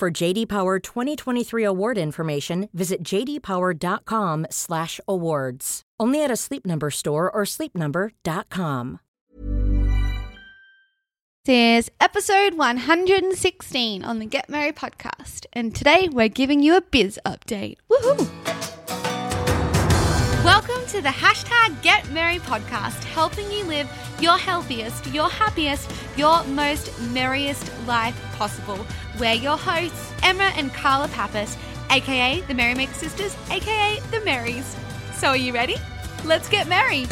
For JD Power 2023 award information, visit jdpower.com/awards. Only at a Sleep Number store or sleepnumber.com. This is episode 116 on the Get Merry podcast, and today we're giving you a biz update. Woohoo! Welcome to the hashtag Get Merry podcast, helping you live your healthiest, your happiest, your most merriest life possible. We're your hosts, Emma and Carla Papas, aka the Merry Maker Sisters, aka the Marys. So, are you ready? Let's get merry!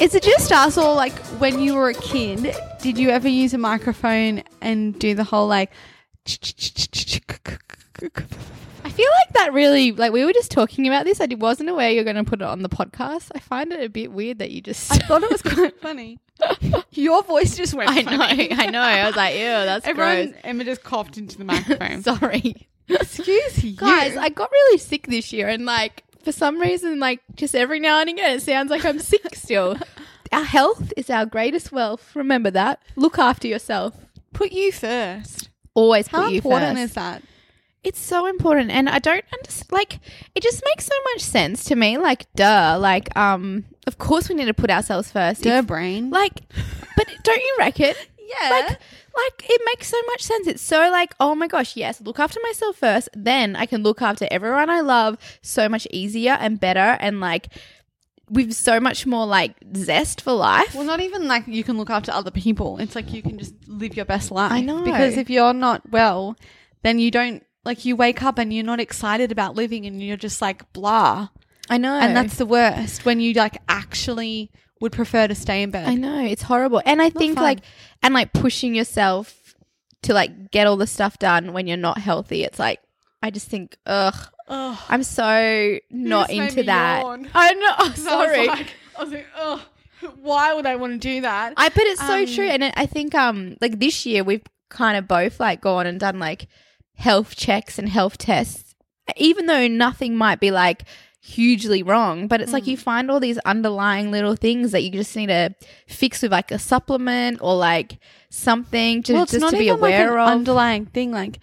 Is it just us or like when you were a kid, did you ever use a microphone and do the whole like I feel like that really like we were just talking about this. I wasn't aware you're going to put it on the podcast. I find it a bit weird that you just I thought it was quite funny. Your voice just went. I know, funny. I know. I was like, ew, that's Everyone, Emma just coughed into the microphone. Sorry. Excuse you, Guys, I got really sick this year and like for some reason like just every now and again it sounds like I'm sick still. Our health is our greatest wealth. Remember that. Look after yourself. put you first. Always How put you important first. is that? It's so important, and I don't understand. Like, it just makes so much sense to me. Like, duh. Like, um, of course we need to put ourselves first. Duh, If- brain. like, but don't you reckon? Yeah. Like, like it makes so much sense. It's so like, oh my gosh, yes, look after myself first, then I can look after everyone I love so much easier and better, and like, with so much more like zest for life. well, not even like you can look after other people. It's like you can just live your best life. I know. Because if you're not well, then you don't like you wake up and you're not excited about living, and you're just like blah. I know, And that's the worst when you like actually would prefer to stay in bed. I know it's horrible, and I think fun. like and like pushing yourself to like get all the stuff done when you're not healthy. It's like I just think, ugh, Ugh. I'm so not into that. yawn. I know. Oh, I was sorry. like- I was like, oh, why would I want to do that? I but it's so Um, true, and it, I think um like this year we've kind of both like gone and done like health checks and health tests, even though nothing might be like hugely wrong, but it's like Mm. you find all these underlying little things that you just need to fix with like a supplement or like something to, well, just to be aware like of. underlying thing. Like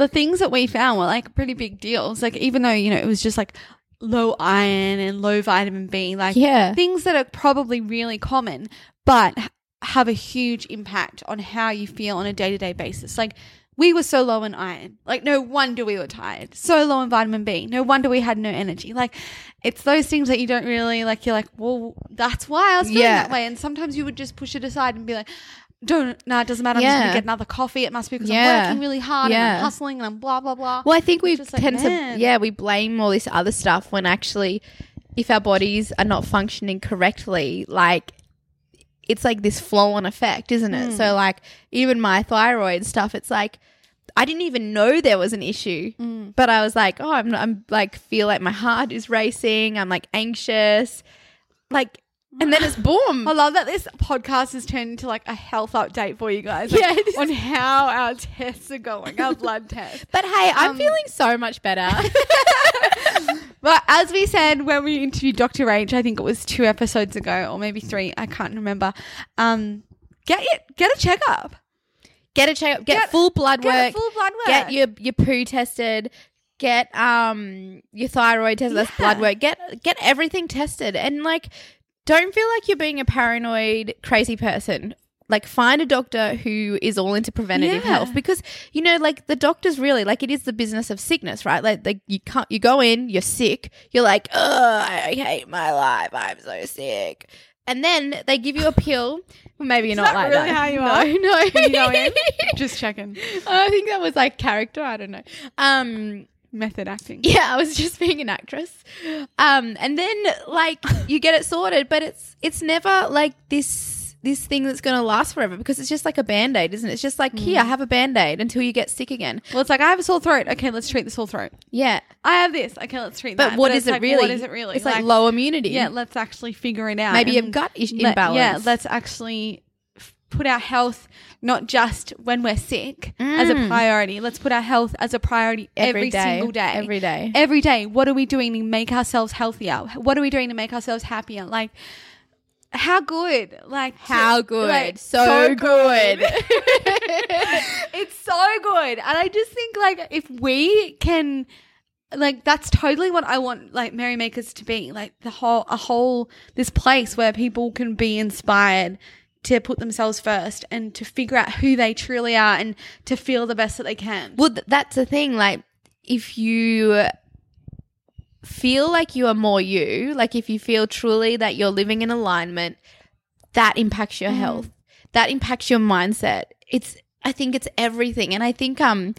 the things that we found were like pretty big deals. Like even though you know it was just like low iron and low vitamin B, like Yeah. things that are probably really common, but have a huge impact on how you feel on a day to day basis. Like we were so low in iron. Like no wonder we were tired. So low in vitamin B. No wonder we had no energy. Like it's those things that you don't really like. You're like, well, that's why I was feeling Yeah. that way. And sometimes you would just push it aside and be like. Don't no, it doesn't matter. I'm just Yeah. gonna get another coffee. It must be because Yeah. I'm working really hard and Yeah. I'm hustling and I'm blah blah blah. Well, I think we Just like, tend man. to, yeah, we blame all this other stuff when actually, if our bodies are not functioning correctly, like it's like this flow on effect, isn't it? Hmm. So, like, even my thyroid stuff, it's like, I didn't even know there was an issue, Hmm. but I was like, oh, I'm, I'm like, feel like my heart is racing. I'm like anxious. Like, and then it's boom. I love that this podcast has turned into like a health update for you guys. Yeah, like, is. on how our tests are going, our blood tests. But hey, I'm Um, feeling so much better. But as we said when we interviewed Dr. H, I think it was two episodes ago or maybe three, I can't remember. Um, get it, get a checkup. get a check, get, Get- full blood Get work. full blood work. get your your poo tested get um your thyroid tested that's blood work get get everything tested and like don't feel like you're being a paranoid crazy person like find a doctor who is all into preventative Yeah. health because you know like the doctors really like it is the business of sickness right like like you can't you go in you're sick you're like oh I hate my life I'm so sick and then they give you a pill well, maybe you're not that like really that how you no are? no When you go in? Just checking. I think that was like character. I don't know. Um, method acting. Yeah, I was just being an actress. Um, and then like you get it sorted, but it's it's never like this this thing that's going to last forever because it's just like a band-aid, isn't it? It's just like here, I have a band-aid until you get sick again. Well, it's like I have a sore throat. Okay, let's treat the sore throat. Yeah. I have this. Okay, let's treat But that. what it's is it like, really? What is it really? It's like, low immunity. Yeah, let's actually figure it out. Maybe a gut is- let- imbalance. Yeah, let's actually put our health not just when we're sick as a priority. Let's put our health as a priority every, Mm. Every day. single day. Every day. Every day. What are we doing to make ourselves healthier? What are we doing to make ourselves happier? Like how good? Like How good. like, so, good. it's so good. And I just think like if we can like that's totally what I want like Merrymakers to be. Like the whole a whole this place where people can be inspired to put themselves first and to figure out who they truly are and to feel the best that they can. Well, th- that's the thing. Like, if you feel like you are more you, like if you feel truly that you're living in alignment, that impacts your health. That impacts your mindset. It's, I think it's everything. And I think, um,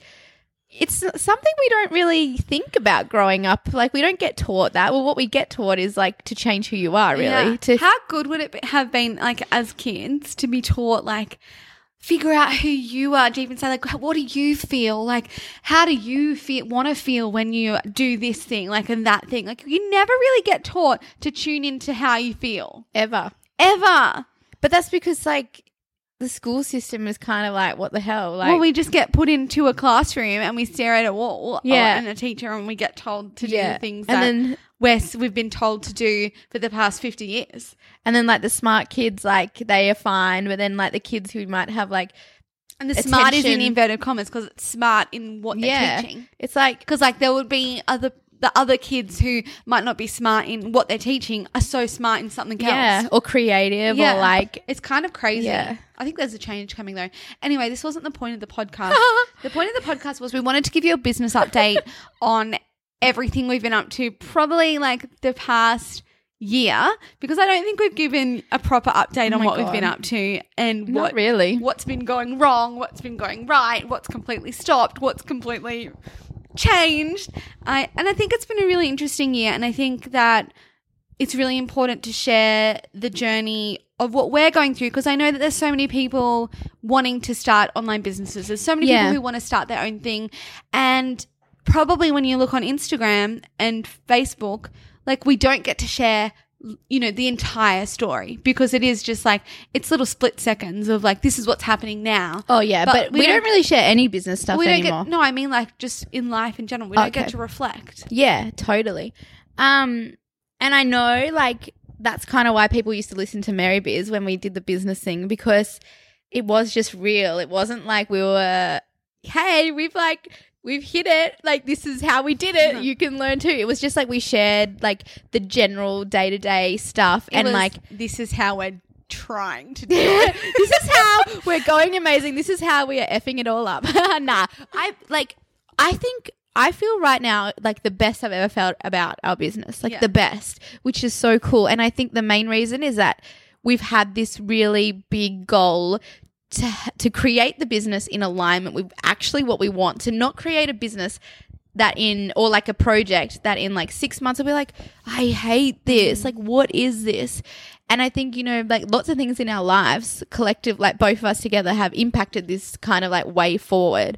it's something we don't really think about growing up. Like, we don't get taught that. Well, what we get taught is like to change who you are, really. Yeah. To How good would it be, have been, like, as kids, to be taught, like, figure out who you are, even say, like, what do you feel? Like, how do you feel, want to feel when you do this thing, like, and that thing? Like, you never really get taught to tune into how you feel. ever. Ever. But that's because, like, the school system is kind of like, what the hell? Like, well, we just get put into a classroom and we stare at a wall uh, Yeah. and a teacher and we get told to do Yeah. the things And that then- we're, we've been told to do for the past 50 years. And then like the smart kids, like they are fine, but then like the kids who might have like And the smart is in inverted commas because it's smart in what they're yeah, teaching. it's like because like there would be other the other kids who might not be smart in what they're teaching are so smart in something yeah, else. or creative or like it's kind of crazy. Yeah. I think there's a change coming though. Anyway, this wasn't the point of the podcast. the point of the podcast was we wanted to give you a business update on everything we've been up to, probably like the past year, because I don't think we've given a proper update Oh on my what we've been God. up to and Not what really. what's been going wrong, what's been going right, what's completely stopped, what's completely changed. I and I think it's been a really interesting year and I think that it's really important to share the journey of what we're going through because I know that there's so many people wanting to start online businesses. There's so many Yeah. people who want to start their own thing and probably when you look on Instagram and Facebook, like we don't get to share you know the entire story because it is just like it's little split seconds of like this is what's happening now. oh yeah, But but, we we, don't, don't- really share any business stuff we don't anymore. get no, I mean like just in life in general. We don't get to reflect. Yeah, totally. Um, and I know like that's kind of why people used to listen to Merry Biz when we did the business thing because it was just real. It wasn't like we were, hey, we've like we've hit it. Like this is how we did it. You can learn too. It was just like we shared like the general day to day stuff It and was, like this is how we're trying to do it. this is how we're going amazing. This is how we are effing it all up. nah, I like. I think I feel right now like the best I've ever felt about our business, like Yeah. the best, which is so cool. And I think the main reason is that we've had this really big goal to to create the business in alignment with actually what we want. To not create a business that in or like a project that in like six months will be like i hate this mm. like what is this and i think you know like lots of things in our lives collective like both of us together have impacted this kind of like way forward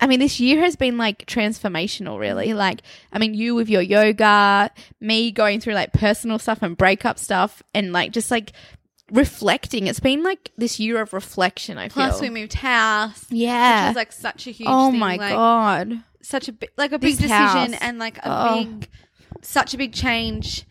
I mean, this year has been like transformational, really. Like, I mean, you with your yoga, me going through like personal stuff and breakup stuff, and like just like reflecting. It's been like this year of reflection, I feel. Plus, we moved house. yeah. Which was like such a huge oh thing, my like, God. Such a big, like a big This decision house. and like a Oh. big, such a big change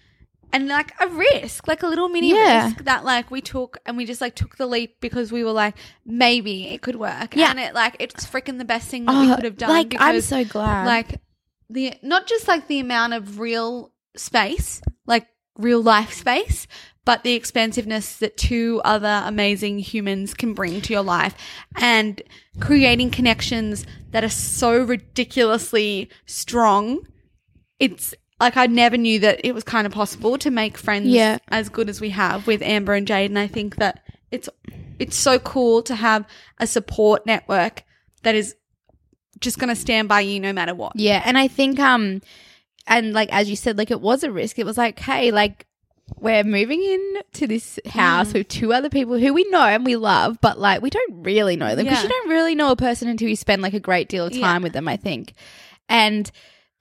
and like a risk, like a little mini Yeah. risk that like we took and we just like took the leap because we were like, maybe it could work. Yeah. And it like, it's freaking the best thing that we Oh, could have done. like, I'm so glad. Like, the, not just like the amount of real space, like real life space, but the expansiveness that two other amazing humans can bring to your life and creating connections that are so ridiculously strong. It's like I never knew that it was kind of possible to make friends Yeah. as good as we have with Amber and Jade and I think that it's it's so cool to have a support network that is just going to stand by you no matter what. Yeah, and I think um and like as you said like it was a risk. It was like, hey, like we're moving in to this house Mm. with two other people who we know and we love, but like we don't really know them because Yeah. you don't really know a person until you spend like a great deal of Yeah. time with them, I think. And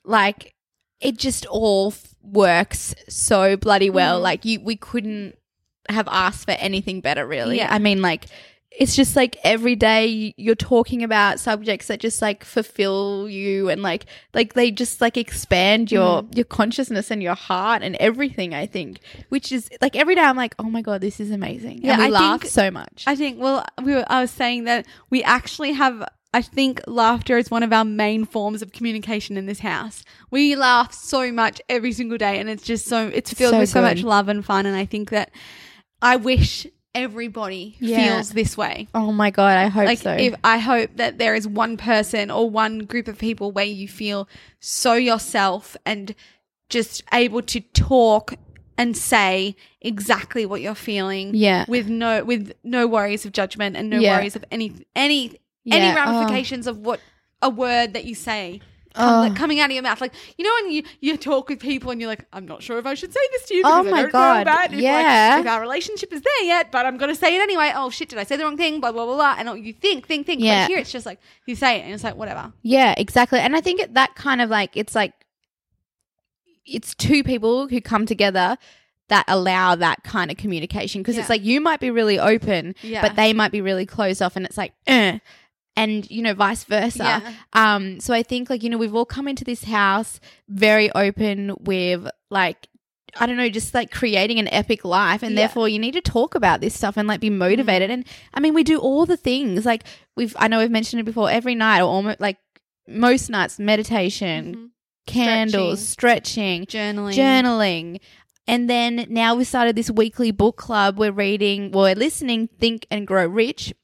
like it just all f- works so bloody well. Mm. Like you we couldn't have asked for anything better really. Yeah. I mean like it's just like every day you're talking about subjects that just like fulfill you and like like they just like expand your Mm. your consciousness and your heart and everything i think which is like every day i'm like oh my god this is amazing Yeah, and we I laugh think- so much I think, well, we were, I was saying that we actually have, I think laughter is one of our main forms of communication in this house. We laugh so much every single day and it's just so, it's filled So with so much love and fun. And I think that I wish everybody Yeah. feels this way. oh my god i hope like so if I hope that there is one person or one group of people where you feel so yourself and just able to talk and say exactly what you're feeling Yeah. with no with no worries of judgment and no Yeah. worries of any any Yeah. any Oh. ramifications of what a word that you say Oh. come, like, coming out of your mouth like you know when you you talk with people and you're like I'm not sure if I should say this to you Oh my don't God. know about if, like, if our relationship is there yet but I'm gonna say it anyway oh shit did I say the wrong thing blah blah blah blah and all you think think think Yeah. but here it's just like you say it and it's like whatever Yeah, exactly. And I think it, that kind of like it's like it's two people who come together that allow that kind of communication because Yeah. it's like you might be really open, Yeah. but they might be really closed off, and it's like, eh. And you know, vice versa. Yeah. Um, so I think like you know we've all come into this house very open with like. I don't know, just like creating an epic life, and Yeah. therefore you need to talk about this stuff and like be motivated. And I mean, we do all the things like we've. I know we've mentioned it before. Every night, or almost like most nights, meditation, candles, stretching, journaling journaling. And then now we started this weekly book club. We're reading, well, we're listening Think and Grow Rich,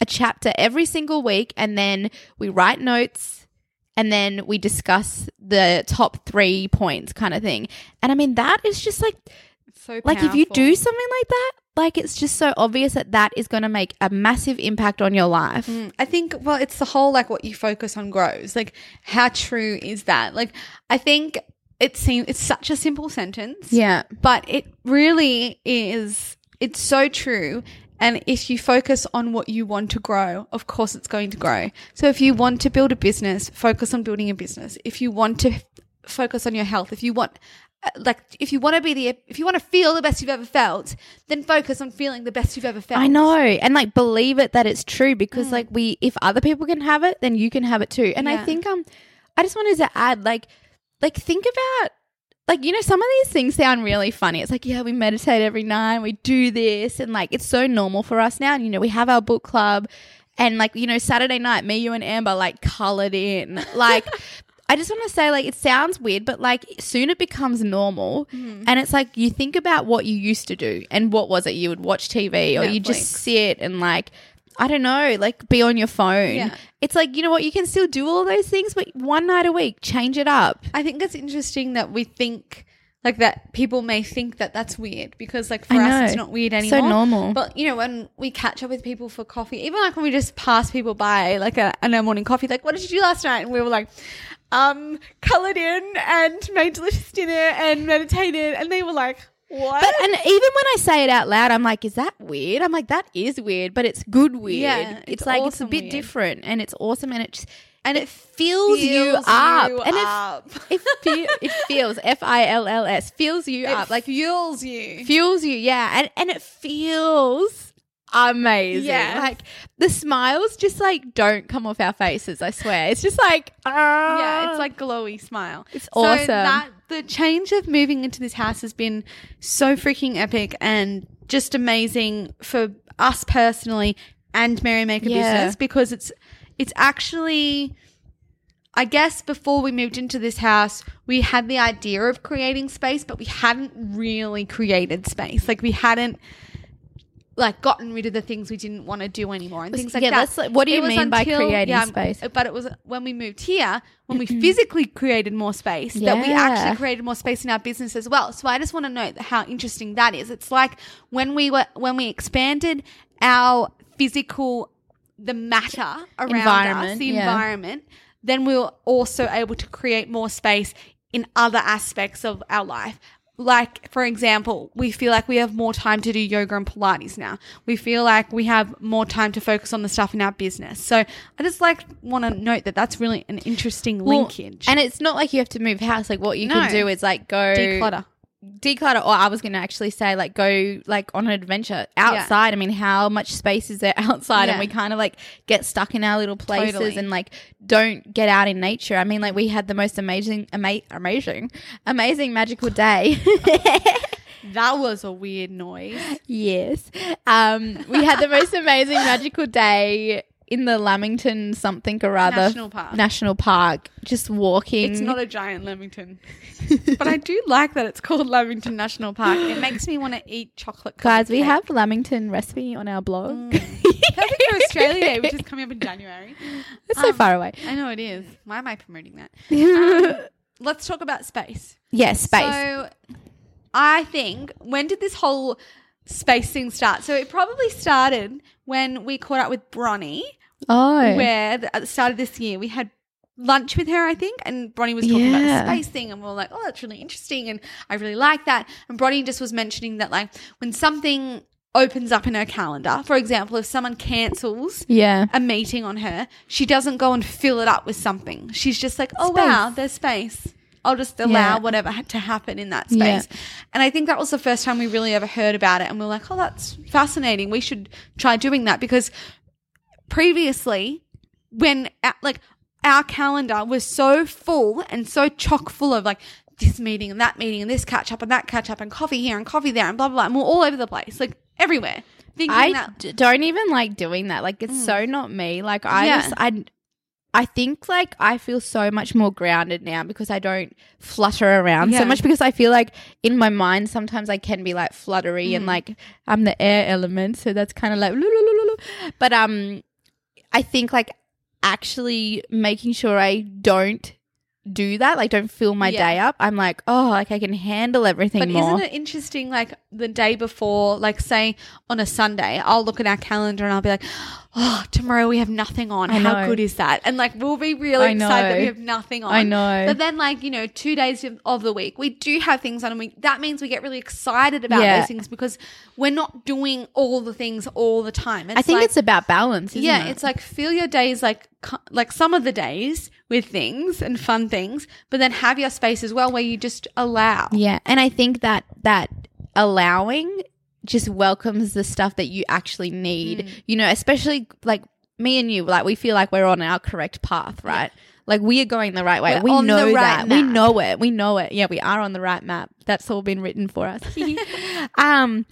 a chapter every single week. And then we write notes and then we discuss the top three points kind of thing. And I mean, that is just like, so like if you do something like that, like it's just so obvious that that is going to make a massive impact on your life. Mm, I think, well, it's the whole like what you focus on grows. Like, how true is that? Like, I think it seems it's such a simple sentence. Yeah. But it really is, it's so true. And if you focus on what you want to grow, of course it's going to grow. So if you want to build a business, focus on building a business. If you want to focus on your health, if you want, uh, like, if you want to be the, if you want to feel the best you've ever felt, then focus on feeling the best you've ever felt. I know. And like believe it that it's true Mm. because like we if other people can have it, then you can have it too. And I Yeah. think um I just wanted to add like like think about like you know some of these things sound really funny. It's like yeah, we meditate every night, we do this and like it's so normal for us now. And you know, we have our book club and like you know Saturday night me you and Amber like colored in. Like I just want to say, like, it sounds weird, but like, soon it becomes normal. Mm-hmm. And it's like, you think about what you used to do and what was it? You would watch TV or you just sit and, like, I don't know, like, be on your phone. Yeah. It's like, you know what? You can still do all those things, but one night a week, change it up. I think it's interesting that we think like that people may think that that's weird because like for us it's not weird anymore. So normal. But you know when we catch up with people for coffee, even like when we just pass people by like a, an morning coffee, like what did you do last night? And we were like, um, colored in and made delicious dinner and meditated, and they were like, what? But and even when I say it out loud, I'm like, is that weird? I'm like, that is weird, but it's good weird. Yeah, it's, it's like it's a bit weird. different and it's awesome and it just and it fills, you up you and up. it it, feel, it feels F I L L S fills you it up like fuels you. fuels you yeah and and it feels amazing Yeah. like the smiles just like don't come off our faces I swear it's just like ah. Yeah, it's like glowy smile. It's So awesome. that the change of moving into this house has been so freaking epic and just amazing for us personally and Merry Maker Yeah. Business because it's it's actually I guess before we moved into this house, we had the idea of creating space, but we hadn't really created space. Like we hadn't like gotten rid of the things we didn't want to do anymore and things like yeah, that. that's like- what do you mean by creating yeah, space? But it was when we moved here, when we physically created more space, that we actually created more space in our business as well. So I just want to note how interesting that is. It's like when we were when we expanded our physical the matter around us, the yeah. environment, then we were also able to create more space in other aspects of our life. Like, for example, we feel like we have more time to do yoga and Pilates now. We feel like we have more time to focus on the stuff in our business. So I just like want to note that that's really an interesting Well, linkage. And it's not like you have to move house. Like what you No. can do is like go declutter. Declutter or i was going to actually say like go like on an adventure outside i mean how much space is there outside Yeah. and we kind of like get stuck in our little places Totally. and like don't get out in nature i mean like we had the most amazing ama- amazing amazing magical day That was a weird noise. yes um we had the most amazing magical day in the lamington something or other National Park. national park just walking It's not a giant Lamington. but I do like that it's called Lamington National Park. It makes me want to eat chocolate. guys we cake. have lamington recipe on our blog Mm. Perfect for Australia Day, which is coming up in January. it's so Um, far away I know it is. Why am I promoting that? Um, let's talk about space. Yes, space. So I think when did this whole space thing start? So it probably started when we caught up with Bronny, oh, where the, at the start of this year we had lunch with her, I think, and Bronny was talking Yeah. about the space thing, and we were like, "Oh, that's really interesting," and I really like that. And Bronny just was mentioning that, like, when something opens up in her calendar, for example, if someone cancels yeah, a meeting on her, she doesn't go and fill it up with something. She's just like, oh Space. wow, there's space. I'll just allow Yeah. whatever ha- to happen in that Yeah. space. And I think that was the first time we really ever heard about it. And we are like, oh, that's fascinating. We should try doing that because previously, when like our calendar was so full and so chock full of like this meeting and that meeting and this catch up and that catch up and coffee here and coffee there and blah blah blah, and we're all over the place, like everywhere. I that d- don't even like doing that. Like, it's mm. so not me. Like, I Yeah. just, I, I think like I feel so much more grounded now because I don't flutter around Yeah. so much because I feel like in my mind sometimes I can be like fluttery Mm. and like I'm the air element, so that's kind of like, but um, I think like actually making sure I don't do that, like don't fill my Yeah. day up. I'm like, oh, like I can handle everything But more. isn't it interesting? Like the day before, like say on a Sunday, I'll look at our calendar and I'll be like, "Oh, tomorrow we have nothing on. I How know. good is that?" And like we'll be really I excited that we have nothing on. I know. But then, like you know, two days of, of the week we do have things on, and we that means we get really excited about Yeah. those things because we're not doing all the things all the time. I think like- it's about balance. Isn't yeah, it? it's like fill your days like cu- like some of the days with things and fun things, but then have your space as well where you just allow. Yeah, and I think that that allowing just welcomes the stuff that you actually need. Mm. You know, especially like me and you, like we feel like we're on our correct path, right? Like we are going the right way. We're we know right that. We know it. We know it. Yeah, we are on the right map. That's all been written for us. um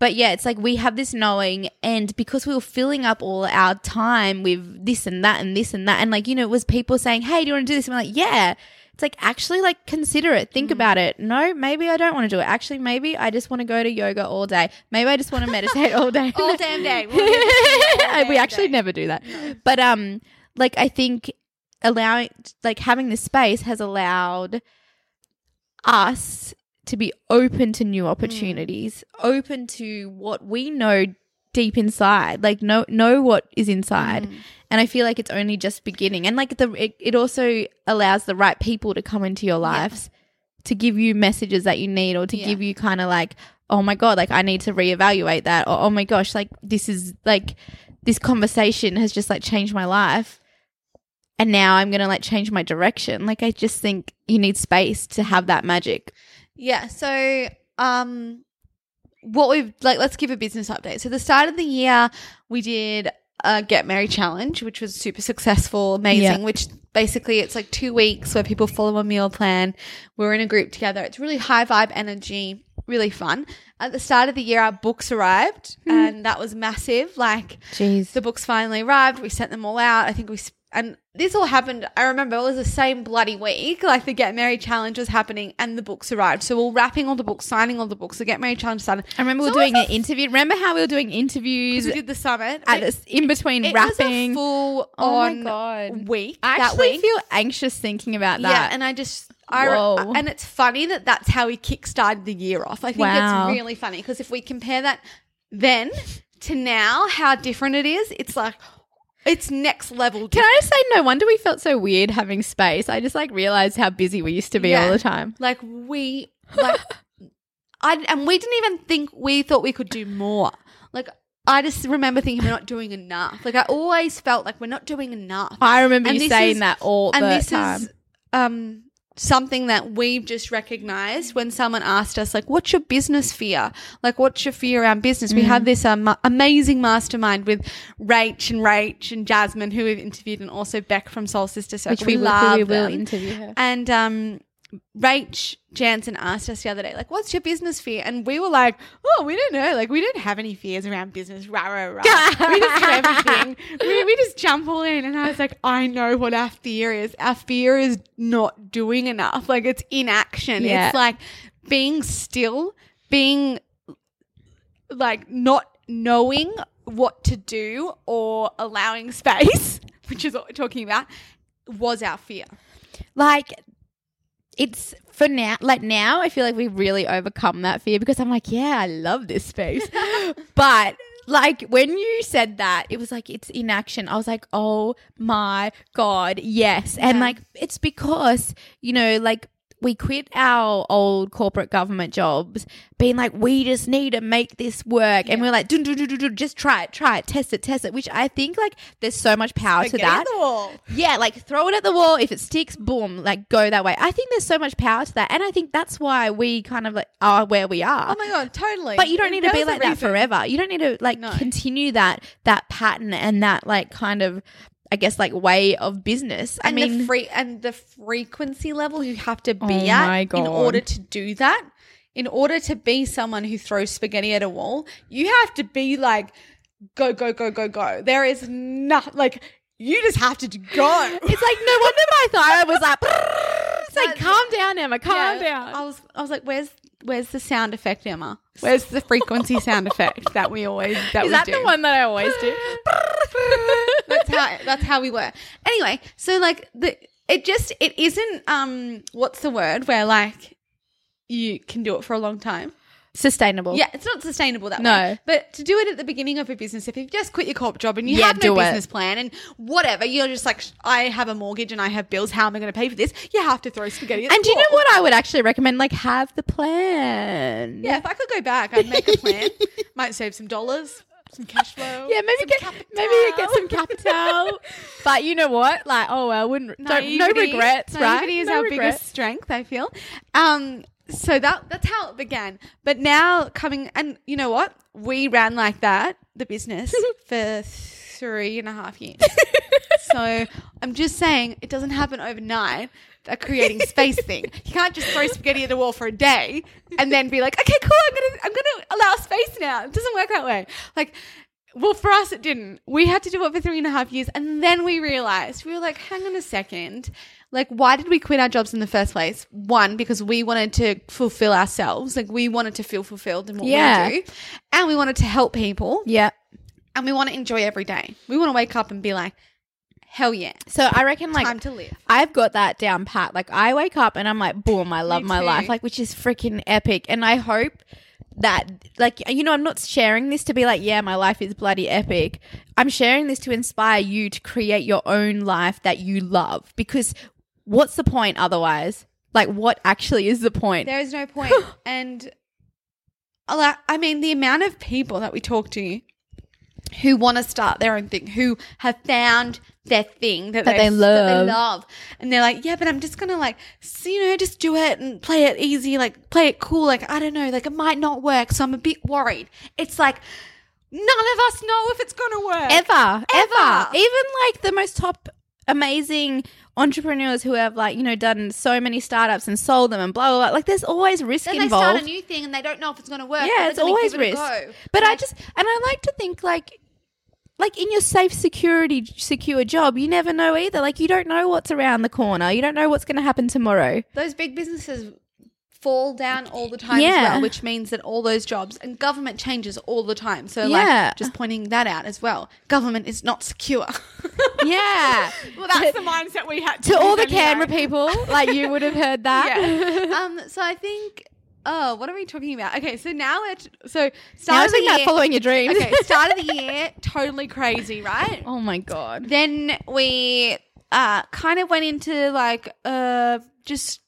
but yeah, it's like we have this knowing, and because we were filling up all our time with this and that and this and that, and like, you know, it was people saying, Hey, do you want to do this? And we're like, Yeah. It's like, actually, like, consider it. Mm. Think about it. No, maybe I don't want to do it. Actually, maybe I just want to go to yoga all day. Maybe I just want to meditate all day. All damn day. We'll all we actually day. never do that. But, um, like, I think allowing, like, having this space has allowed us to be open to new opportunities, open to what we know deep inside, like know know what is inside. And I feel like it's only just beginning. And like the it, it also allows the right people to come into your lives to give you messages that you need or to Yeah. give you kind of like oh my god, like I need to reevaluate that or oh my gosh, like this is like this conversation has just like changed my life. And now I'm going to like change my direction. Like I just think you need space to have that magic. Yeah. So, um, what we've like, let's give a business update. So, the start of the year, we did Get Merry Challenge, which was super successful, amazing. Yeah. Which basically it's like two weeks where people follow a meal plan. We're in a group together. It's really high vibe energy, really fun. At the start of the year, our books arrived, hmm. and that was massive. Like, Jeez. the books finally arrived. We sent them all out. I think we and this all happened. I remember it was the same bloody week. Like the Get Merry Challenge was happening, and the books arrived. So we're wrapping all the books, signing all the books. The Get Merry Challenge started. I remember we So were doing an interview. Remember how we were doing interviews We did the summit. at It- in between wrapping. it was a full Oh on God. week. I that actually week. feel anxious thinking about that. Yeah, and I just I and it's funny that that's how we kickstarted the year off. I think Wow. it's really funny because if we compare that then to now, how different it is, it's like It's next level. Can I just say, no wonder we felt so weird having space. I just like realized how busy we used to be Yeah. all the time. Like we like I and we didn't even think we thought we could do more. Like I just remember thinking we're not doing enough. Like I always felt like we're not doing enough. I remember And you this saying is- that all and the this time. is um something that we've just recognized when someone asked us like what's your business fear like what's your fear around business we have this um, amazing mastermind with Rach and Rach and Jasmine who we've interviewed and also Beck from Soul Sister Circle which we, will- love we will them. interview her. And um, Rach Jansen asked us the other day, like, what's your business fear? And we were like, oh, we don't know. Like, we don't have any fears around business. Rah, rah, rah. we just do everything. We, we just jump all in. And I was like, I know what our fear is. Our fear is not doing enough. Like, it's inaction. Yeah. It's like being still, being like not knowing what to do or allowing space, which is what we're talking about, was our fear. like it's for now like now i feel like we've really overcome that fear because i'm like yeah i love this space. But like when you said that it was like it's inaction i was like oh my god yes. And like it's because you know like we quit our old corporate government jobs being like we just need to make this work and we're like just try it try it test it test it which i think like there's so much power to that at the wall. yeah, like throw it at the wall. If it sticks, boom, like go that way. I think there's so much power to that. And I think that's why we kind of like are where we are. Oh my god, totally. but you don't need to be like that forever. You don't need to like No. continue that that pattern and that like kind of I guess like way of business. I And mean the free and the frequency level you have to be Oh at in order to do that. In order to be someone who throws spaghetti at a wall, you have to be like go go go go go. There is not like you just have to go. it's like no wonder my thyroid was like it's like calm down, Emma, calm Yeah, down. I was I was like, where's where's the sound effect, Emma? Where's the frequency sound effect that we always that Is we that do? the one that I always do? that's how that's how we were. Anyway, so like the it just it isn't um what's the word where like you can do it for a long time. Sustainable. Yeah, it's not sustainable that way. No. way. But to do it at the beginning of a business, if you've just quit your corp job and you Yeah, have no do it. business plan and whatever, you're just like, I have a mortgage and I have bills. How am I going to pay for this? You have to throw spaghetti. At And do you know what I would actually recommend? Like have the plan. Yeah, if I could go back, I'd make a plan. Might save some dollars, some cash flow. Yeah, maybe get capital. maybe get some capital. but you know what? Like, oh well, wouldn't don't, no Naivety- regrets, right? Naivety is no our regrets. biggest strength, I feel. Um, so that that's how it began. But now coming and you know what? We ran like that, the business, for three and a half years. so I'm just saying it doesn't happen overnight. That creating space thing. You can't just throw spaghetti at the wall for a day and then be like, okay, cool, I'm gonna I'm gonna allow space now. It doesn't work that way. Like well, for us, it didn't. We had to do it for three and a half years. And then we realized, we were like, hang on a second. Like, why did we quit our jobs in the first place? One, because we wanted to fulfill ourselves. Like, we wanted to feel fulfilled in what Yeah. we do. And we wanted to help people. Yeah. And we want to enjoy every day. We want to wake up and be like, hell yeah, So I reckon like time to live. I've got that down pat. Like I wake up and I'm like, boom, I love my life. Like which is freaking epic. And I hope that like you know, I'm not sharing this to be like, yeah, my life is bloody epic. I'm sharing this to inspire you to create your own life that you love. Because what's the point otherwise? Like what actually is the point? There is no point. and I mean, the amount of people that we talk to who want to start their own thing, who have found their thing that, That they that love. they love, and they're like, yeah, but I'm just gonna like, you know, just do it and play it easy, like play it cool. Like I don't know, like it might not work, so I'm a bit worried. It's like none of us know if it's gonna work ever, ever, Ever. Even like the most top amazing entrepreneurs who have like, you know, done so many startups and sold them and blah blah blah. Like there's always risk Then they involved. start a new thing and they don't know if it's gonna work. yeah, it's always it a risk. go. But I just and I like to think like like in your safe security secure job, you never know either. Like you don't know what's around the corner. You don't know what's going to happen tomorrow. those big businesses fall down all the time as well, which means that all those jobs and government changes all the time. So, Yeah. like, just pointing that out as well. Government is not secure. Yeah. well, that's the mindset we had to all the Canberra people, like you would have heard that. Yeah. um, so I think oh, what are we talking about? Okay, so now we're t- so start of the year. following your dreams. okay, start of the year, totally crazy, right? oh my god. Then we uh kind of went into like uh just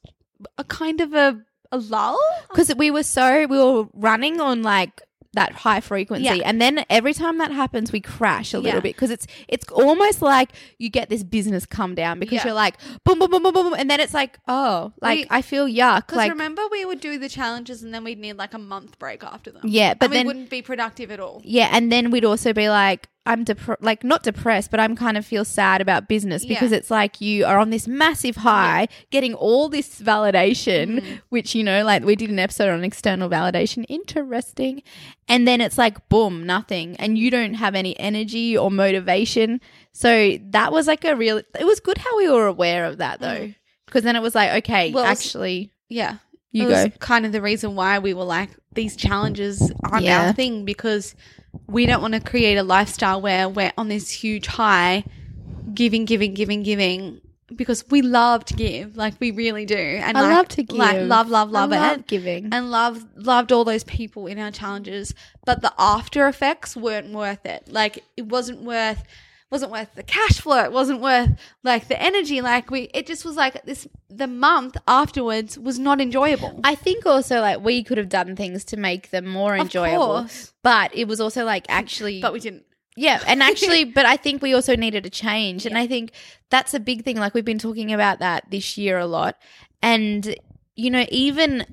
a kind of a a lull. because we were so we were running on like that high frequency Yeah. and then every time that happens we crash a little Yeah. bit because it's it's almost like you get this business come down because Yeah. you're like boom boom boom boom boom and then it's like oh like We- i feel yuck Because like remember, we would do the challenges and then we'd need like a month break after them. Yeah, but and we wouldn't be productive at all. yeah and then we'd also be like i'm depre- like not depressed but i'm kind of feel sad about business because Yeah. it's like you are on this massive high getting all this validation Mm-hmm. which you know like we did an episode on external validation interesting and then it's like boom nothing and you don't have any energy or motivation so that was like a real it was good how we were aware of that though because then it was like okay Mm. Well, actually Yeah. You it was go. kind of the reason why we were like, these challenges aren't Yeah. our thing because we don't want to create a lifestyle where we're on this huge high, giving, giving, giving, giving. Because we love to give, like we really do, and I like, love to give. like love, love, love I it, love giving. and love loved all those people in our challenges. But the after effects weren't worth it. Like it wasn't worth wasn't worth the cash flow. It wasn't worth like the energy. Like we, it just was like this. The month afterwards was not enjoyable. I think also like we could have done things to make them more Of enjoyable, course. but it was also like actually, but we didn't. yeah, and actually, but I think we also needed a change, and I think that's a big thing. Like we've been talking about that this year a lot, and you know, even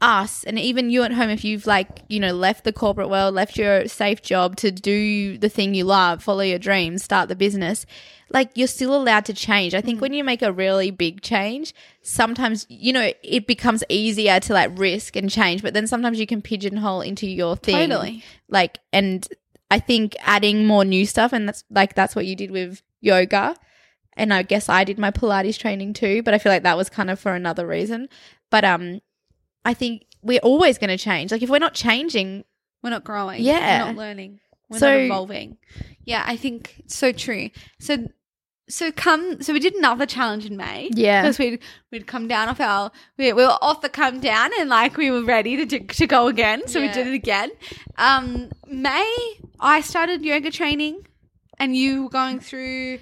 us and even you at home if you've like you know left the corporate world left your safe job to do the thing you love follow your dreams start the business like you're still allowed to change. I think when you make a really big change sometimes you know it becomes easier to like risk and change but then sometimes you can pigeonhole into your thing. Totally. like and i think adding more new stuff and that's like that's what you did with yoga. And i guess i did my pilates training too but i feel like that was kind of for another reason. But um i think we're always going to change like if we're not changing We're not growing. Yeah. We're not learning. We're So- not evolving. Yeah, I think it's so true. So so come so we did another challenge in May. Yeah. Because we'd we'd come down off our we, we were off the come down and like we were ready to do, to go again. So we did it again. Um May I started yoga training and you were going through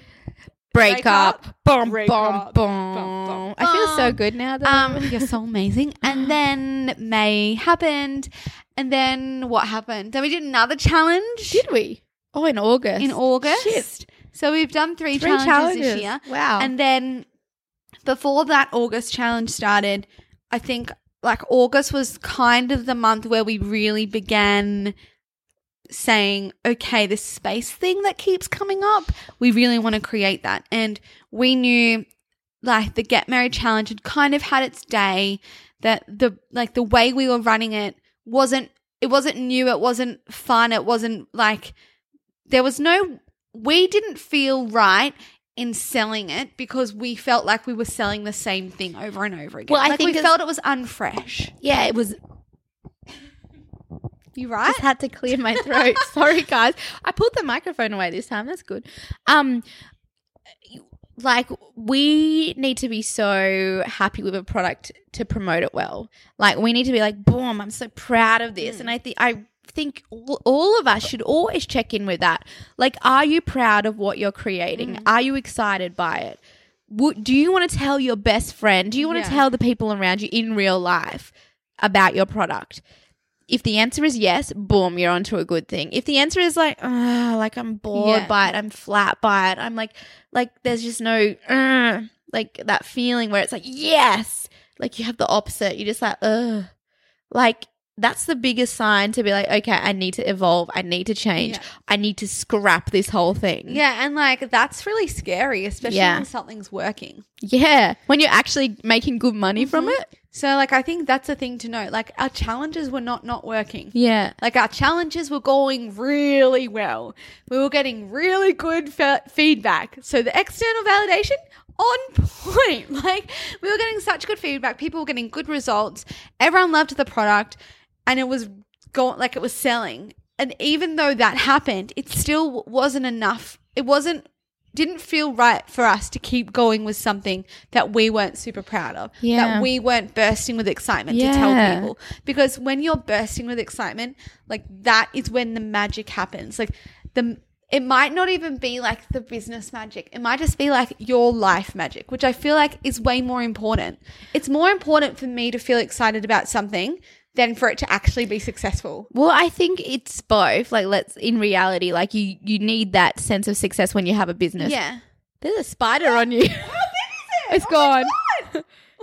break, Break up, up, Boom, break boom, up, boom. bum, bum, i feel so good now though Um, you're so amazing. And then May happened, and then what happened? Then we did another challenge. did we oh in august in August. Shit. So we've done three, Three challenges, challenges. this year. Wow. And then before that August challenge started, I think like August was kind of the month where we really began saying, okay, this space thing that keeps coming up, we really want to create that. And we knew like the Get Merry Challenge had kind of had its day, that the like the way we were running it wasn't it wasn't new, it wasn't fun, it wasn't like there was no we didn't feel right in selling it because we felt like we were selling the same thing over and over again. Well, I like think we felt it was unfresh. yeah it was You right? just had to clear my throat. Sorry, guys. I pulled the microphone away this time. That's good. Um, like we need to be so happy with a product to promote it well. Like we need to be like, boom! I'm so proud of this, and I think I think all, of us should always check in with that. Like, are you proud of what you're creating? Mm. Are you excited by it? Do you want to tell your best friend? Do you want Yeah. to tell the people around you in real life about your product? If the answer is yes, boom, you're onto a good thing. If the answer is like, ah, like I'm bored Yeah. by it, I'm flat by it, I'm like, like there's just no, uh, like that feeling where it's like, yes, like you have the opposite. You're just like, ugh, like that's the biggest sign to be like, okay, I need to evolve, I need to change, Yeah. I need to scrap this whole thing. yeah, and like that's really scary, especially Yeah. when something's working. yeah. When you're actually making good money from Mhm. it, So like I think that's a thing to note. Like our challenges were not not working. yeah, Like our challenges were going really well. We were getting really good fe- feedback. So the external validation on point. Like we were getting such good feedback. People were getting good results. Everyone loved the product and it was going like it was selling. And even though that happened, it still wasn't enough. It wasn't didn't feel right for us to keep going with something that we weren't super proud of. Yeah. That we weren't bursting with excitement to tell people. Because when you're bursting with excitement, like that is when the magic happens. Like the it might not even be like the business magic. It might just be like your life magic, which I feel like is way more important. It's more important for me to feel excited about something than for it to actually be successful. Well, I think it's both. Like, let's in reality, like you you need that sense of success when you have a business. Yeah. There's a spider on you. It's gone.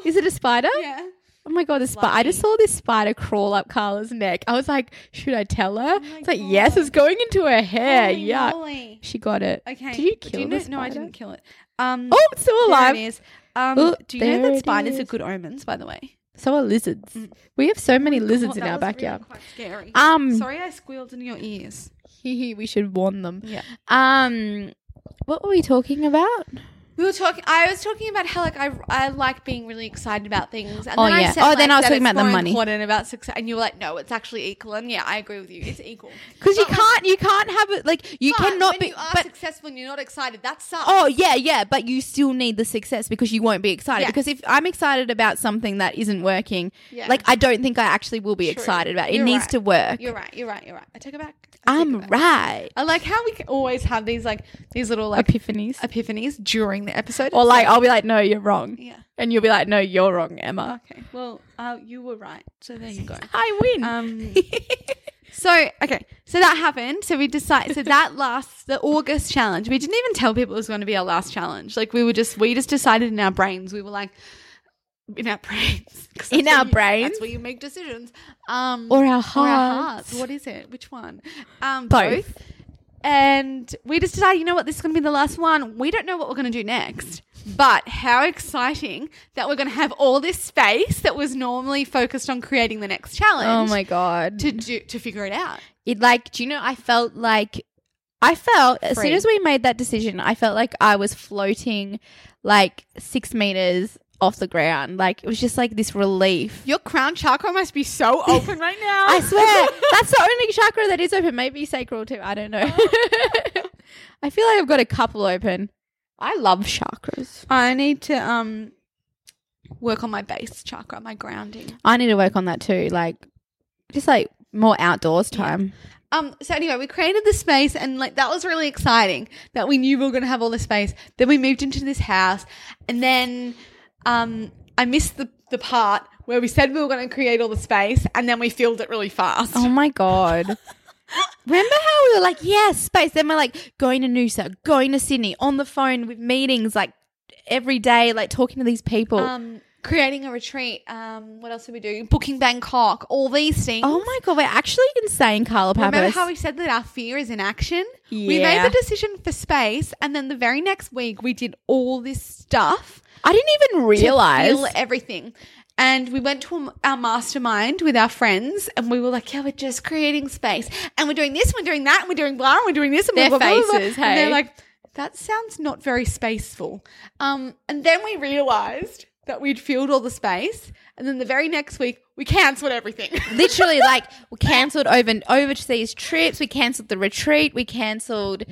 Is it a spider? Yeah. Oh my god, the spider! I just saw this spider crawl up Carla's neck. I was like, should I tell her? it's like, yes, it's going into her hair. Yeah, moly. she got it. Okay. Did you Do kill know- the No, I didn't kill it. Um, Oh, it's still there alive. it is. Um, Oh, do you know that it spiders are good omens, by the way? So are lizards. We have so many lizards God, in our really backyard. quite scary. Um, Sorry, I squealed in your ears. we should warn them. Yeah. Um, what were we talking about? We were talking. I was talking about how like I, I like being really excited about things. And Oh, then I yeah. said, Oh, then I was talking about the money. Important about success, and you were like, no, it's actually equal. And yeah, I agree with you. It's equal. Because you can't, you can't have it. Like you but cannot when be. you are but successful and you're not excited, that sucks. Oh yeah, yeah, but you still need the success because you won't be excited. Yeah. Because if I'm excited about something that isn't working, Yeah. like I don't think I actually will be True. excited about it. It You're needs right. to work. You're right. You're right. You're right. I take it back. I'm right. I like how we can always have these like these little like Epiphanies. epiphanies during the episode. Or like I'll be like, no, you're wrong, yeah. and you'll be like, no, you're wrong, Emma. Okay. Well, uh, you were right. So there you go. I win. Um, so okay, so that happened. So we decided. So that last the August challenge. We didn't even tell people it was going to be our last challenge. Like we were just we just decided in our brains. We were like in our brains. In our you- brains? That's where you make decisions. Um, or our or our hearts. hearts. What is it? Which one? Um, Both. And we just decided, you know what, this is going to be the last one. We don't know what we're going to do next. But how exciting that we're going to have all this space that was normally focused on creating the next challenge Oh my god. to do to figure it out. it like do you know i felt like i felt as soon as we made that decision i felt like i was floating like six meters off the ground. Like it was just like this relief. Your crown chakra must be so open right now. i swear. That's the only chakra that is open. Maybe sacral too. I don't know. I feel like i've got a couple open. I love chakras. I need to um work on my base chakra, my grounding. i need to work on that too. Like just like more outdoors time. Um, so anyway, we created the space and like that was really exciting that we knew we were going to have all the space. Then we moved into this house and then, um, I missed the, the part where we said we were going to create all the space and then we filled it really fast. Oh my god. Remember how we were like, yes, space. Then we're like going to Noosa, going to Sydney, on the phone with meetings like every day, like talking to these people. Um, creating a retreat. Um, what else did we do? Booking Bangkok. All these things. oh my god, we're actually insane, Carla Papas. Remember how we said that our fear is in action? We made the decision for space, and then the very next week we did all this stuff. I didn't even realize. everything. And we went to our mastermind with our friends, and we were like, "Yeah, we're just creating space, and we're doing this, and we're doing that, and we're doing blah, and we're doing this." And Their blah, blah, blah, blah, blah." faces, And hey. they're like, "That sounds not very spaceful." Um, and then we realized that we'd filled all the space, and then the very next week we cancelled everything. Literally, like we cancelled over overseas trips. We cancelled the retreat. We cancelled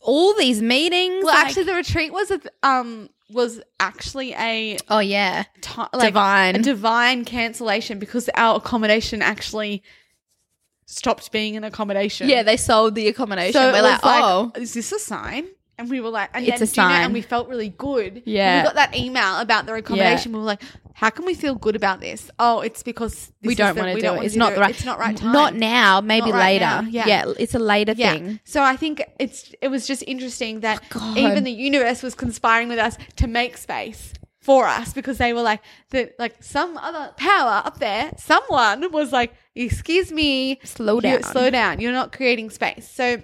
all these meetings. well, like- actually, the retreat was a um was actually a oh yeah, ti- like Divine. a divine cancellation because our accommodation actually stopped being an accommodation. yeah. They sold the accommodation. so we're like, like, oh, is this a sign? And we were like, and It's then, a know- sign. and we felt really good. Yeah. When we got that email about the accommodation. We were like, how can we feel good about this? Oh, it's because this we don't want to do it. It's not the right. It's not right time. Not now. Maybe Not right later. now, yeah. it's a later Yeah. thing. So I think it's it was just interesting that Oh, even the universe was conspiring with us to make space for us because they were like that like some other power up there, someone was like, Excuse me, Slow down. slow down. You're not creating space. So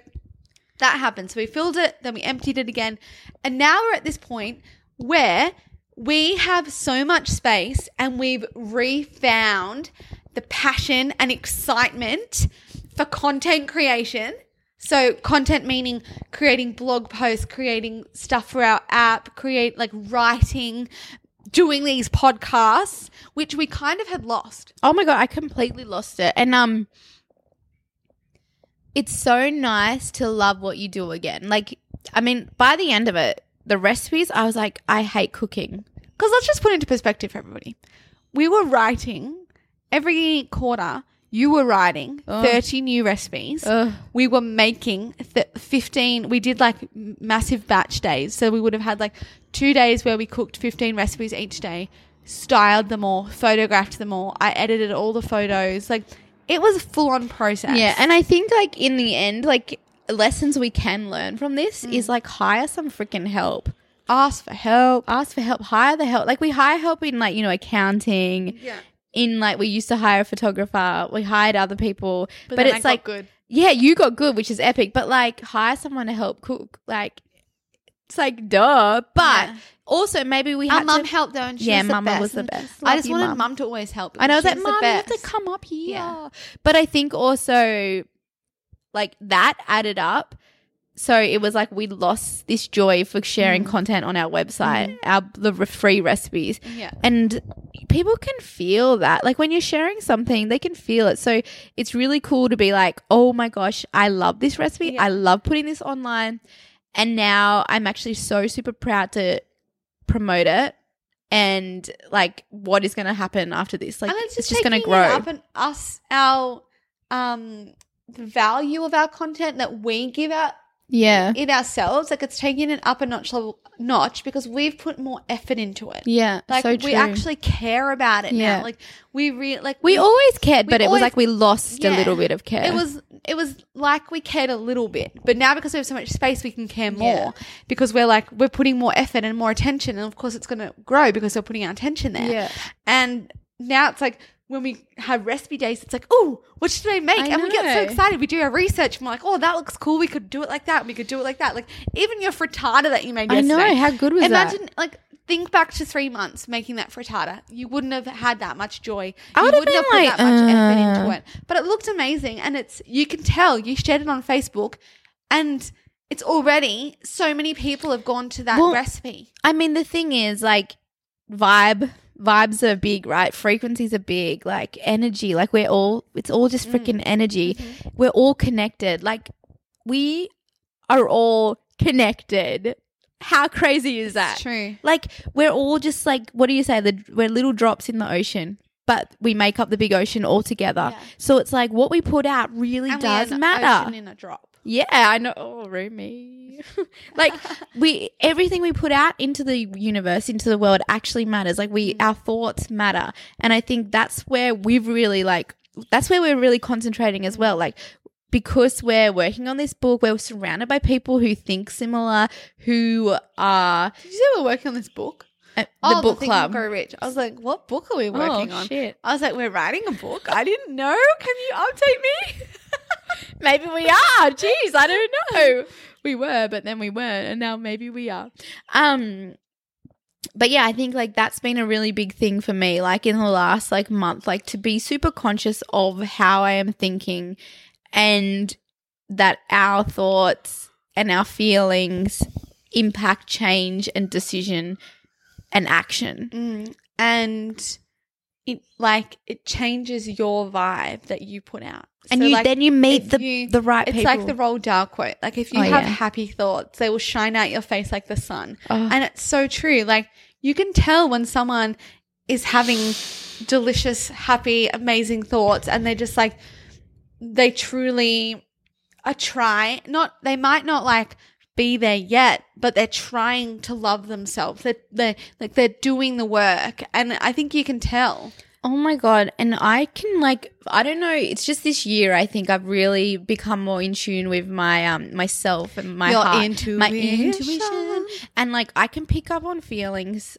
that happened. So we filled it, then we emptied it again. And now we're at this point where we have so much space and we've refound the passion and excitement for content creation. So content meaning creating blog posts, creating stuff for our app, create like writing, doing these podcasts, which we kind of had lost. Oh my god, I completely lost it. And um it's so nice to love what you do again. Like I mean, by the end of it, the recipes, I was like, I hate cooking. Because let's just put into perspective for everybody. We were writing every quarter. You were writing Ugh. 30 new recipes. Ugh. We were making th- 15. We did like massive batch days. So we would have had like two days where we cooked 15 recipes each day, styled them all, photographed them all. I edited all the photos. Like it was a full on process. Yeah, and I think like in the end, like lessons we can learn from this mm. is like hire some freaking help. ask for help. Ask for help. Hire the help. Like we hire help in like you know accounting. Yeah. In like we used to hire a photographer. We hired other people, but, then I got like good. yeah, you got good, which is epic. But like hire someone to help cook. Like it's like duh. But Yeah. also maybe we Our had mum to. helped though, and she Yeah, was best. was the best. I just wanted Mum. mum to always help. I know that mom you have to come up here. Yeah. But I think also like that added up. So it was like we lost this joy for sharing mm. content on our website, mm-hmm. our the re- free recipes. Yeah. And people can feel that. Like when you're sharing something, they can feel it. So it's really cool to be like, "Oh my gosh, I love this recipe. Yeah. I love putting this online." And now I'm actually so super proud to promote it and like what is going to happen after this. Like it's, it's just going to grow. up and us our um the value of our content that we give out yeah. in ourselves like it's taking it up a notch level notch because we've put more effort into it Yeah, like so we actually care about it Yeah. now like we re- like we always cared, we but it was like we lost a little bit of care. it was it was like we cared a little bit but now because we have so much space we can care more Yeah. because we're like we're putting more effort and more attention and of course it's going to grow because we're putting our attention there Yeah. and now it's like when we have recipe days, it's like, oh, what should I make? I and we get so excited. We do our research. And we're like, oh, that looks cool. We could do it like that. We could do it like that. Like even your frittata that you made I know how good was that? Imagine, that? like, think back to three months making that frittata. You wouldn't have had that much joy. I you would have wouldn't have put like, that much effort into uh. it. But it looked amazing, and it's you can tell you shared it on Facebook, and it's already so many people have gone to that Well, recipe. I mean, the thing is, like, vibe vibes are big, right? Frequencies are big, like energy. Like we're all, it's all just mm. freaking energy. Mm-hmm. We're all connected. Like we are all connected. How crazy is that? It's true. Like we're all just like, what do you say? The, we're little drops in the ocean. But we make up the big ocean all together. Yeah. So it's like what we put out really And does matter. ocean in a drop. Yeah, I know. Oh, Rumi. like we everything we put out into the universe, into the world actually matters. Like we our thoughts matter. And I think that's where we've really like that's where we're really concentrating as well. Like because we're working on this book, we're surrounded by people who think similar, who are Did you say we're working on this book? uh, the oh, book and club. Grow Rich. I was like, what book are we working oh, on? Shit. I was like, we're writing a book. I didn't know. Can you update me? Maybe we are. Jeez, I don't know. We were, but then we weren't, and now maybe we are. Um, but yeah, I think like that's been a really big thing for me. Like in the last like month, like to be super conscious of how I am thinking, and that our thoughts and our feelings impact change and decision and action. Mm. And it like it changes your vibe that you put out. And So, you like, then you meet the you- the right It's people. like the Roald Dahl quote. Like if you Oh, have yeah. happy thoughts, they will shine out your face like the sun. Oh. And it's so true. Like you can tell when someone is having delicious, happy, amazing thoughts and they're just like they truly are trying not they might not like be there yet, but they're trying to love themselves. They're, they're like they're doing the work, and I think you can tell. Oh my god! And I can like I don't know. It's just this year. I think I've really become more in tune with my um myself and my Your heart, my intuition. intuition, and like I can pick up on feelings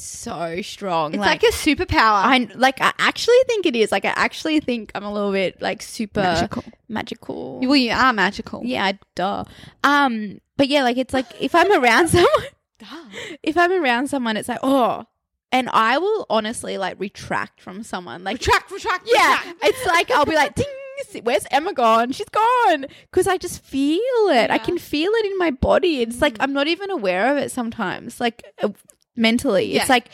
so strong. It's like, a superpower. I like. I actually think it is. Like I actually think I'm a little bit like super Magical. Magical. well, you are magical. Yeah, duh. Um, but yeah, like it's like if I'm around someone, if I'm around someone, it's like oh, and I will honestly like retract from someone. Like Retract, retract, yeah, retract. it's like I'll be like, ding, where's Emma gone? She's gone because I just feel it. I can feel it in my body. It's like I'm not even aware of it sometimes. Like mentally, Yeah. it's like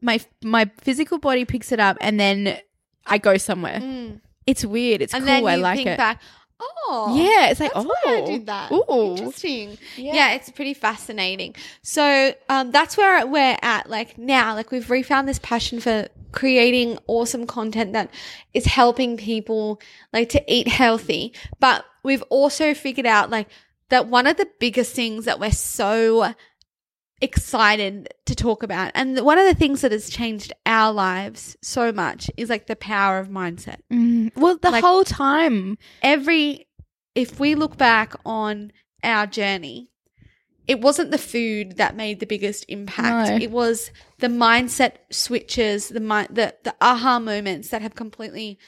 my my physical body picks it up and then I go somewhere. Mm. It's weird. It's And cool. then you I like think it. back. Oh, yeah, it's like That's oh, why I did that. Ooh. Interesting. Yeah. Yeah. it's pretty fascinating. So um, that's where we're at. Like now, like we've refound this passion for creating awesome content that is helping people like to eat healthy. But we've also figured out like that one of the biggest things that we're so excited to talk about. And one of the things that has changed our lives so much is like the power of mindset. Mm, well, the Like- whole time. every if we look back on our journey it wasn't the food that made the biggest impact. No. it was the mindset switches the the the aha moments that have completely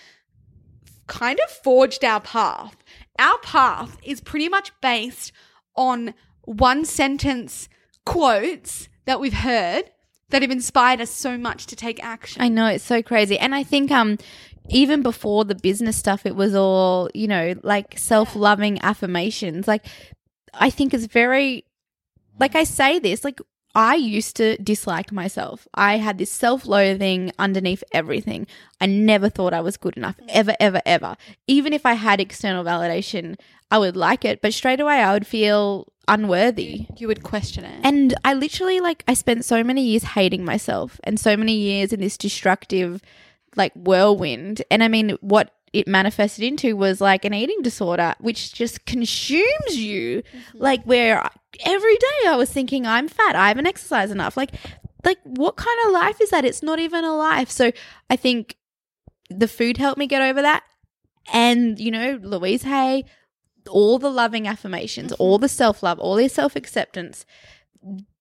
kind of forged our path. Our path is pretty much based on one sentence quotes that we've heard that have inspired us so much to take action I know it's so crazy, and I think um even before the business stuff, it was all you know like self loving affirmations. Like I think it's very like I say this like. I used to dislike myself. I had this self loathing underneath everything. I never thought I was good enough, ever, ever, ever. Even if I had external validation, I would like it, but straight away I would feel unworthy. you would question it And I literally like I spent so many years hating myself and so many years in this destructive like whirlwind. And I mean what it manifested into was like an eating disorder which just consumes you. Mm-hmm. Like where every day I was thinking I'm fat, I haven't exercised enough. Like like what kind of life is that? It's not even a life. So I think the food helped me get over that. And you know, Louise Hay, all the loving affirmations, all mm-hmm. the self love, all the self acceptance,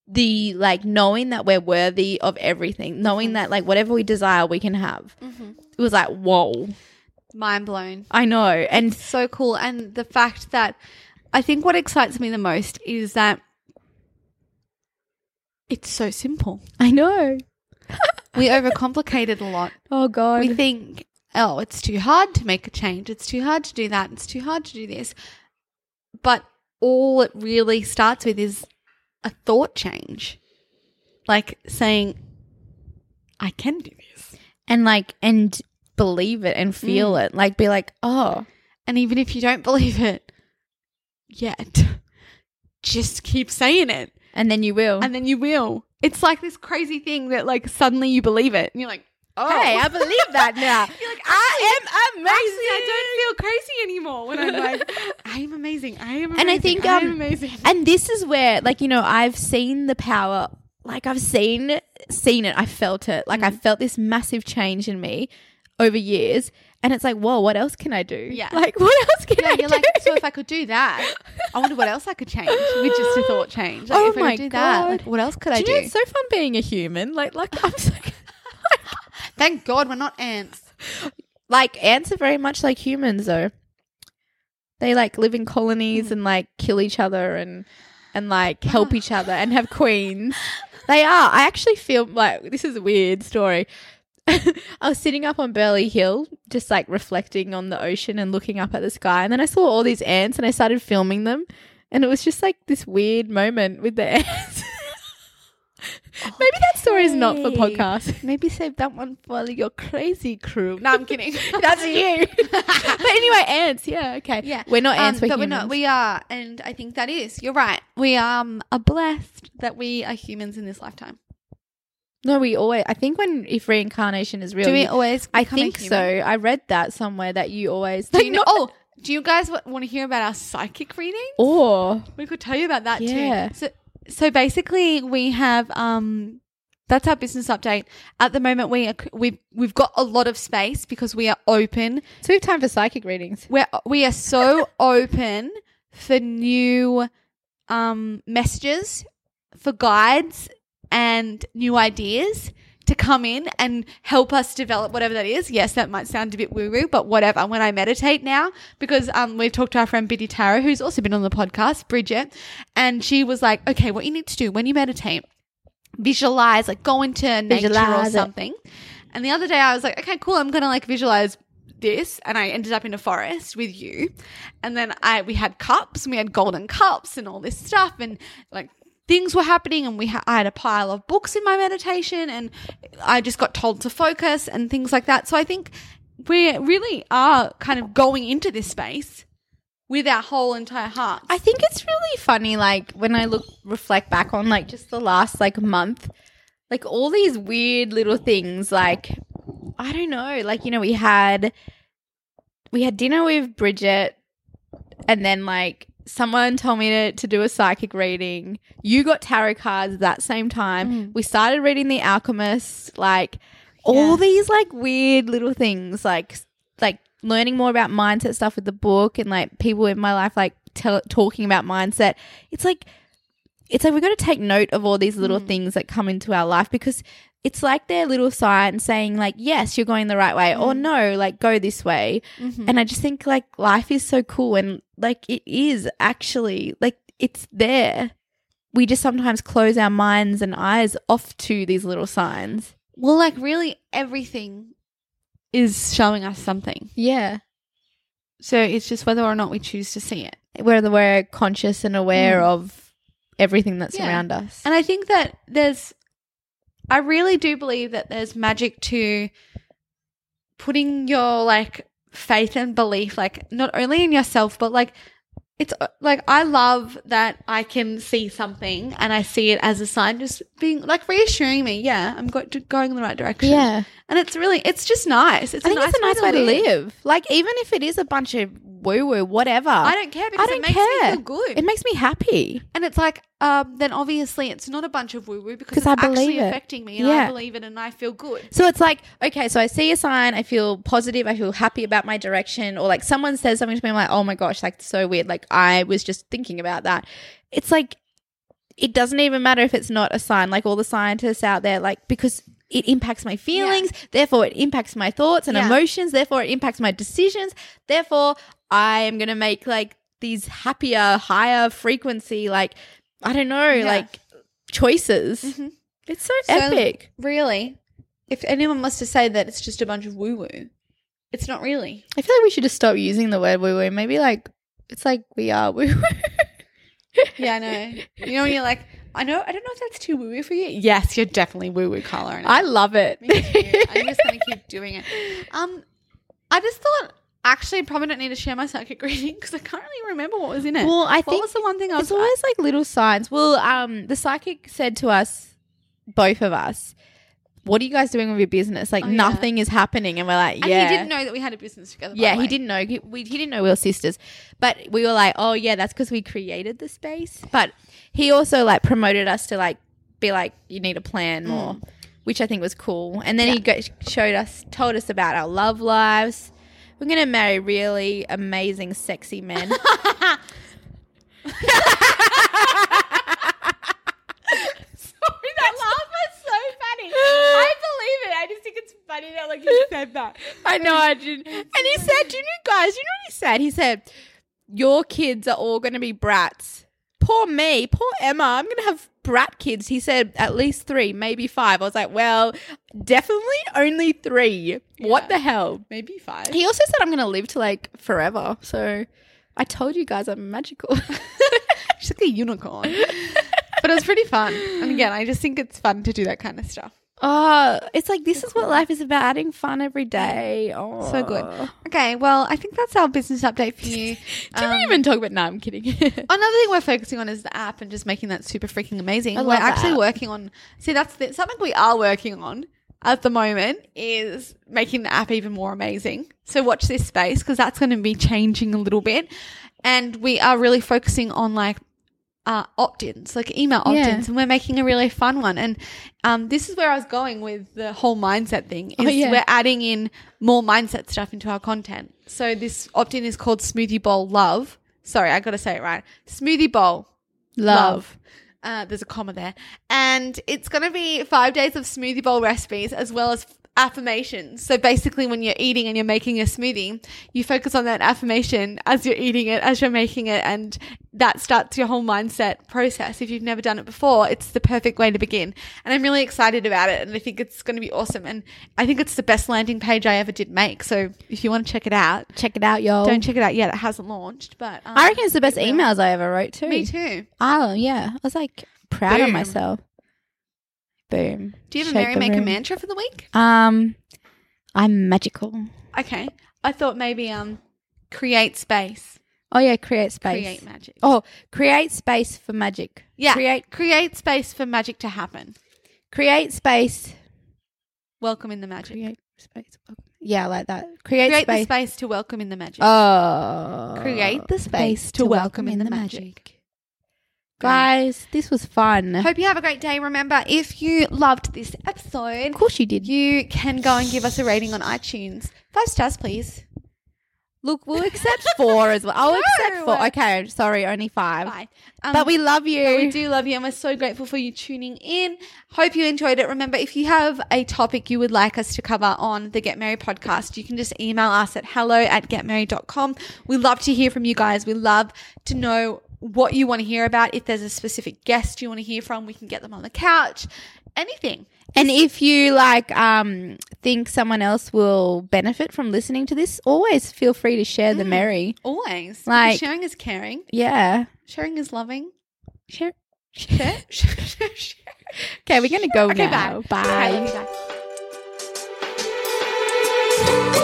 the like knowing that we're worthy of everything, knowing mm-hmm. that like whatever we desire, we can have. Mm-hmm. It was like, whoa, mind blown I know. And so cool. And the fact that I think what excites me the most is that it's so simple. I know. We overcomplicate it a lot. Oh, God. We think, oh, it's too hard to make a change. It's too hard to do that. It's too hard to do this. But all it really starts with is a thought change. Like saying, I can do this. and like, and believe it and feel Mm. it. Like, be like, oh, And even if you don't believe it yet, just keep saying it. and then you will. and then you will. It's like this crazy thing that like suddenly you believe it, and you're like, oh, hey, I believe that now. You're like, I am amazing. Actually, I don't feel crazy anymore when I'm like, I am amazing. I am, amazing. And I think, I am um, amazing. And this is where, like, you know, I've seen the power. Like, I've seen seen it. I felt it. Like, I felt this massive change in me over years. And it's like, whoa, what else can I do? Yeah. Like, what else can yeah, I you're do? like, so if I could do that, I wonder what else I could change with just a thought change. Like, Oh if I my could do that, like, God. what else could do I do? know, it's so fun being a human. Like, like I'm so, Thank God we're not ants. like ants are very much like humans, though. They like live in colonies hmm. and like kill each other and and like help each other and have queens. They are. I actually feel like this is a weird story. I was sitting up on Burleigh Hill, just like reflecting on the ocean and looking up at the sky, and then I saw all these ants and I started filming them, and it was just like this weird moment with the ants. Maybe that story is not for podcast. Maybe save that one for your crazy crew. No, I'm kidding. That's you. but anyway, ants. Yeah. Okay. Yeah. We're not ants. Um, we're but humans. we're not. We are, and I think that is. You're right. We um are blessed that we are humans in this lifetime. no, we always. I think when if reincarnation is real, Do we you- always? I think so. I read that somewhere that you always. Do you know, oh, do you guys want to hear about our psychic reading? Or We could tell you about that Yeah. too. So, so basically, we have um, that's our business update. At the moment, we are we've we've got a lot of space because we are open. so we have time for psychic readings. We're we are so open for new um messages, for guides and new ideas to come in and help us develop whatever that is. Yes, that might sound a bit woo woo, but whatever. When I meditate now, because um, we've talked to our friend Biddy Tara, who's also been on the podcast, Bridget, and she was like, okay, what you need to do when you meditate, visualize, like go into nature or Visualize it. something. And the other day I was like, okay, cool, I'm going to like visualize this and I ended up in a forest with you. And then I we had cups and we had golden cups and all this stuff and like things were happening and we ha- I had a pile of books in my meditation and I just got told to focus and things like that. So I think we really are kind of going into this space with our whole entire heart. I think it's really funny, like when I look reflect back on like just the last like month, like all these weird little things, like I don't know, like you know, we had we had dinner with Bridget and then like someone told me to, to do a psychic reading. You got tarot cards that same time. Mm. We started reading The Alchemist, like all these like weird little things, like like learning more about mindset stuff with the book and like people in my life like tell, talking about mindset. It's like it's like we've got to take note of all these little mm. things that come into our life because it's like their little sign saying like yes you're going the right way or mm-hmm. no like go this way. Mm-hmm. And i just think like life is so cool and like it is actually like it's there. We just sometimes close our minds and eyes off to these little signs. Well, like really everything is showing us something. yeah. So it's just whether or not we choose to see it. whether we're conscious and aware mm. of everything that's Yeah. around us. And I think that there's, I really do believe that there's magic to putting your like faith and belief, like not only in yourself, but like it's uh, like I love that I can see something and I see it as a sign, just being like reassuring me. Yeah, I'm go- going in the right direction. yeah and it's really, it's just nice. It's I a think nice it's a nice way to live. Like even if it is a bunch of woo woo, whatever. I don't care because I don't it makes care. me feel good. It makes me happy. And it's like, um, then obviously it's not a bunch of woo woo because it's I actually believe it. affecting me and I Yeah. believe it and I feel good. So it's like, okay, so I see a sign, I feel positive, I feel happy about my direction, or like someone says something to me, I'm like, oh my gosh, like so weird. Like I was just thinking about that. It's like it doesn't even matter if it's not a sign, like all the scientists out there, like because it impacts my feelings, therefore it impacts my thoughts and Yeah. emotions, therefore it impacts my decisions, therefore I am gonna make like these happier, higher frequency, like I don't know, Yeah. like choices. Mhm. It's so, So, epic. Really, if anyone wants to say that it's just a bunch of woo woo, it's not really. I feel like we should just stop using the word woo woo. Maybe like it's like we are woo woo. Yeah, I know. You know, when you're like, I know, I don't know if that's too woo woo for you. Yes, you're definitely woo woo color. And I love it. I'm just gonna keep doing it. Um, I just thought actually probably don't need to share my psychic reading because I can't really remember what was in it. Well, I what think was the one thing I was It's always like little signs. Well, um, the psychic said to us, both of us, "What are you guys doing with your business? Like Oh, yeah. nothing is happening." And we're like, and "Yeah." he didn't know that we had a business together. yeah, he didn't know. He, we, he didn't know we were sisters, but we were like, "Oh yeah, that's because we created the space." But he also like promoted us to like be like, "You need to plan mm. more," which I think was cool. And then he go- showed us, told us about our love lives. We're gonna marry really amazing, sexy men. Sorry, that laugh was so funny. I believe it. I just think it's funny that like you said that. I know I didn't. And he said, "Do you know, guys? You know what he said? He said, your kids are all going to be brats. Poor me, poor Emma. I'm going to have brat kids." He said, "At least three, maybe five. I was like, "Well, definitely only three. What the hell?" Maybe five. He also said, "I'm going to live to like forever." So I told you guys I'm magical. She's like a unicorn. but it was pretty fun. And again, I just think it's fun to do that kind of stuff. Oh, it's like this is what life is about: adding fun every day. Oh, So good. Okay, well, I think that's our business update for you. Did Um, we even talk about? No, I'm kidding. Another thing we're focusing on is the app and just making that super freaking amazing. I we're actually working on. See, that's the, something we are working on at the moment is making the app even more amazing. So watch this space because that's going to be changing a little bit, and we are really focusing on like. Uh, opt-ins, like email opt-ins, and we're making a really fun one. And um, this is where I was going with the whole mindset thing. Is Oh, yeah. we're adding in more mindset stuff into our content. So this opt-in is called Smoothie Bowl Love. Sorry, I got to say it right. Smoothie Bowl Love. uh, there's a comma there. And it's going to be five days of smoothie bowl recipes as well as affirmations. So basically, when you're eating and you're making a smoothie, you focus on that affirmation as you're eating it, as you're making it, and that starts your whole mindset process. If you've never done it before, it's the perfect way to begin. And I'm really excited about it, and I think it's going to be awesome. And I think it's the best landing page I ever did make. So if you want to check it out, Check it out, y'all. don't check it out yet. It hasn't launched, but um, I reckon it's the best it emails I ever wrote too. Me too. Oh yeah, I was like proud of myself. Boom. Do you have a Shake Mary the Maker room. mantra for the week? Um, I'm magical. Okay. I thought maybe um create space. Oh yeah, create space. create magic. Oh, create space for magic. yeah, Create create space for magic to happen. create space. Welcome in the magic. Create space. Yeah, I like that. Create, Create the space. space to welcome in the magic. Oh. Create the space to welcome in the magic. Guys, this was fun. Hope you have a great day. Remember, if you loved this episode, of course you did. you can go and give us a rating on iTunes. Five stars, please. Look, we'll accept four as well. I'll No. accept four. Okay, sorry, only five. Bye. Um, But we love you. We do love you and we're so grateful for you tuning in. Hope you enjoyed it. Remember, if you have a topic you would like us to cover on the Get Merry podcast, you can just email us at hello at getmerry.com. We love to hear from you guys. We love to know what you want to hear about. If there's a specific guest you want to hear from, we can get them on the couch. Anything. And if you like um think someone else will benefit from listening to this, always feel free to share Mm. the merry. Always. Like- sharing is caring. Yeah. Sharing is loving. Share. Share. share, share, share. Okay, we're gonna go Okay, now. bye. Bye. Bye.